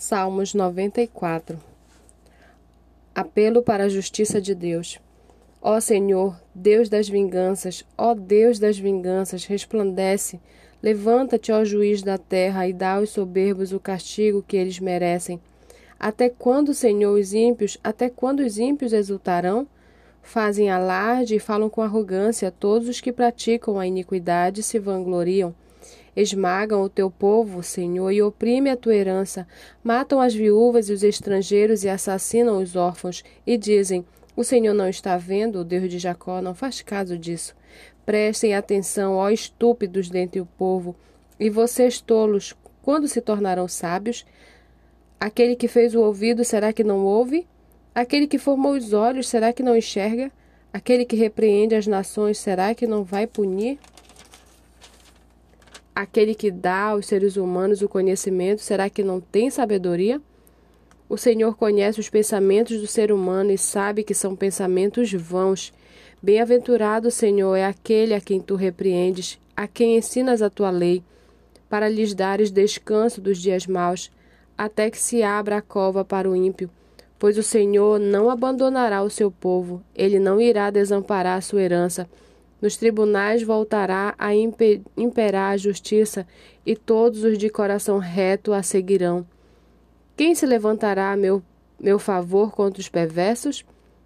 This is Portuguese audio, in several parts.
Salmos 94 Apelo para a justiça de Deus. Ó Senhor, Deus das vinganças, ó Deus das vinganças, resplandece. Levanta-te, ó juiz da terra, e dá aos soberbos o castigo que eles merecem. Até quando, Senhor, os ímpios, até quando os ímpios exultarão? Fazem alarde e falam com arrogância todos os que praticam a iniquidade se vangloriam. Esmagam o teu povo, Senhor, e oprime a tua herança. Matam as viúvas e os estrangeiros e assassinam os órfãos. E dizem: O Senhor não está vendo, o Deus de Jacó não faz caso disso. Prestem atenção, ó estúpidos dentre o povo. E vocês, tolos, quando se tornarão sábios? Aquele que fez o ouvido, será que não ouve? Aquele que formou os olhos, será que não enxerga? Aquele que repreende as nações, será que não vai punir? Aquele que dá aos seres humanos o conhecimento, será que não tem sabedoria? O Senhor conhece os pensamentos do ser humano e sabe que são pensamentos vãos. Bem-aventurado, Senhor, é aquele a quem tu repreendes, a quem ensinas a tua lei, para lhes dares descanso dos dias maus, até que se abra a cova para o ímpio. Pois o Senhor não abandonará o seu povo, ele não irá desamparar a sua herança. Nos tribunais voltará a imperar a justiça, e todos os de coração reto a seguirão. Quem se levantará a meu, meu favor contra os perversos?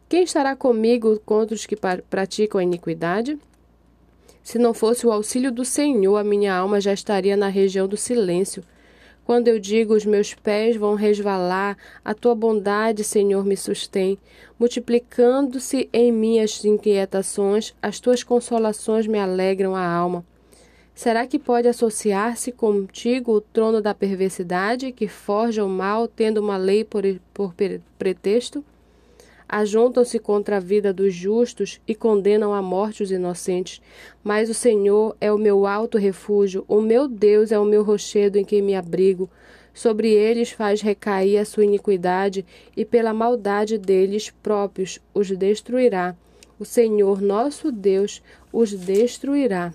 Quem estará comigo contra os que praticam a iniquidade? Se não fosse o auxílio do Senhor, a minha alma já estaria na região do silêncio. Quando eu digo os meus pés vão resvalar, a tua bondade, Senhor, me sustém. Multiplicando-se em minhas inquietações, as tuas consolações me alegram a alma. Será que pode associar-se contigo o trono da perversidade, que forja o mal, tendo uma lei por, por pretexto? Ajuntam-se contra a vida dos justos e condenam à morte os inocentes. Mas o Senhor é o meu alto refúgio, o meu Deus é o meu rochedo em que me abrigo. Sobre eles faz recair a sua iniquidade, e pela maldade deles próprios os destruirá. O Senhor nosso Deus os destruirá.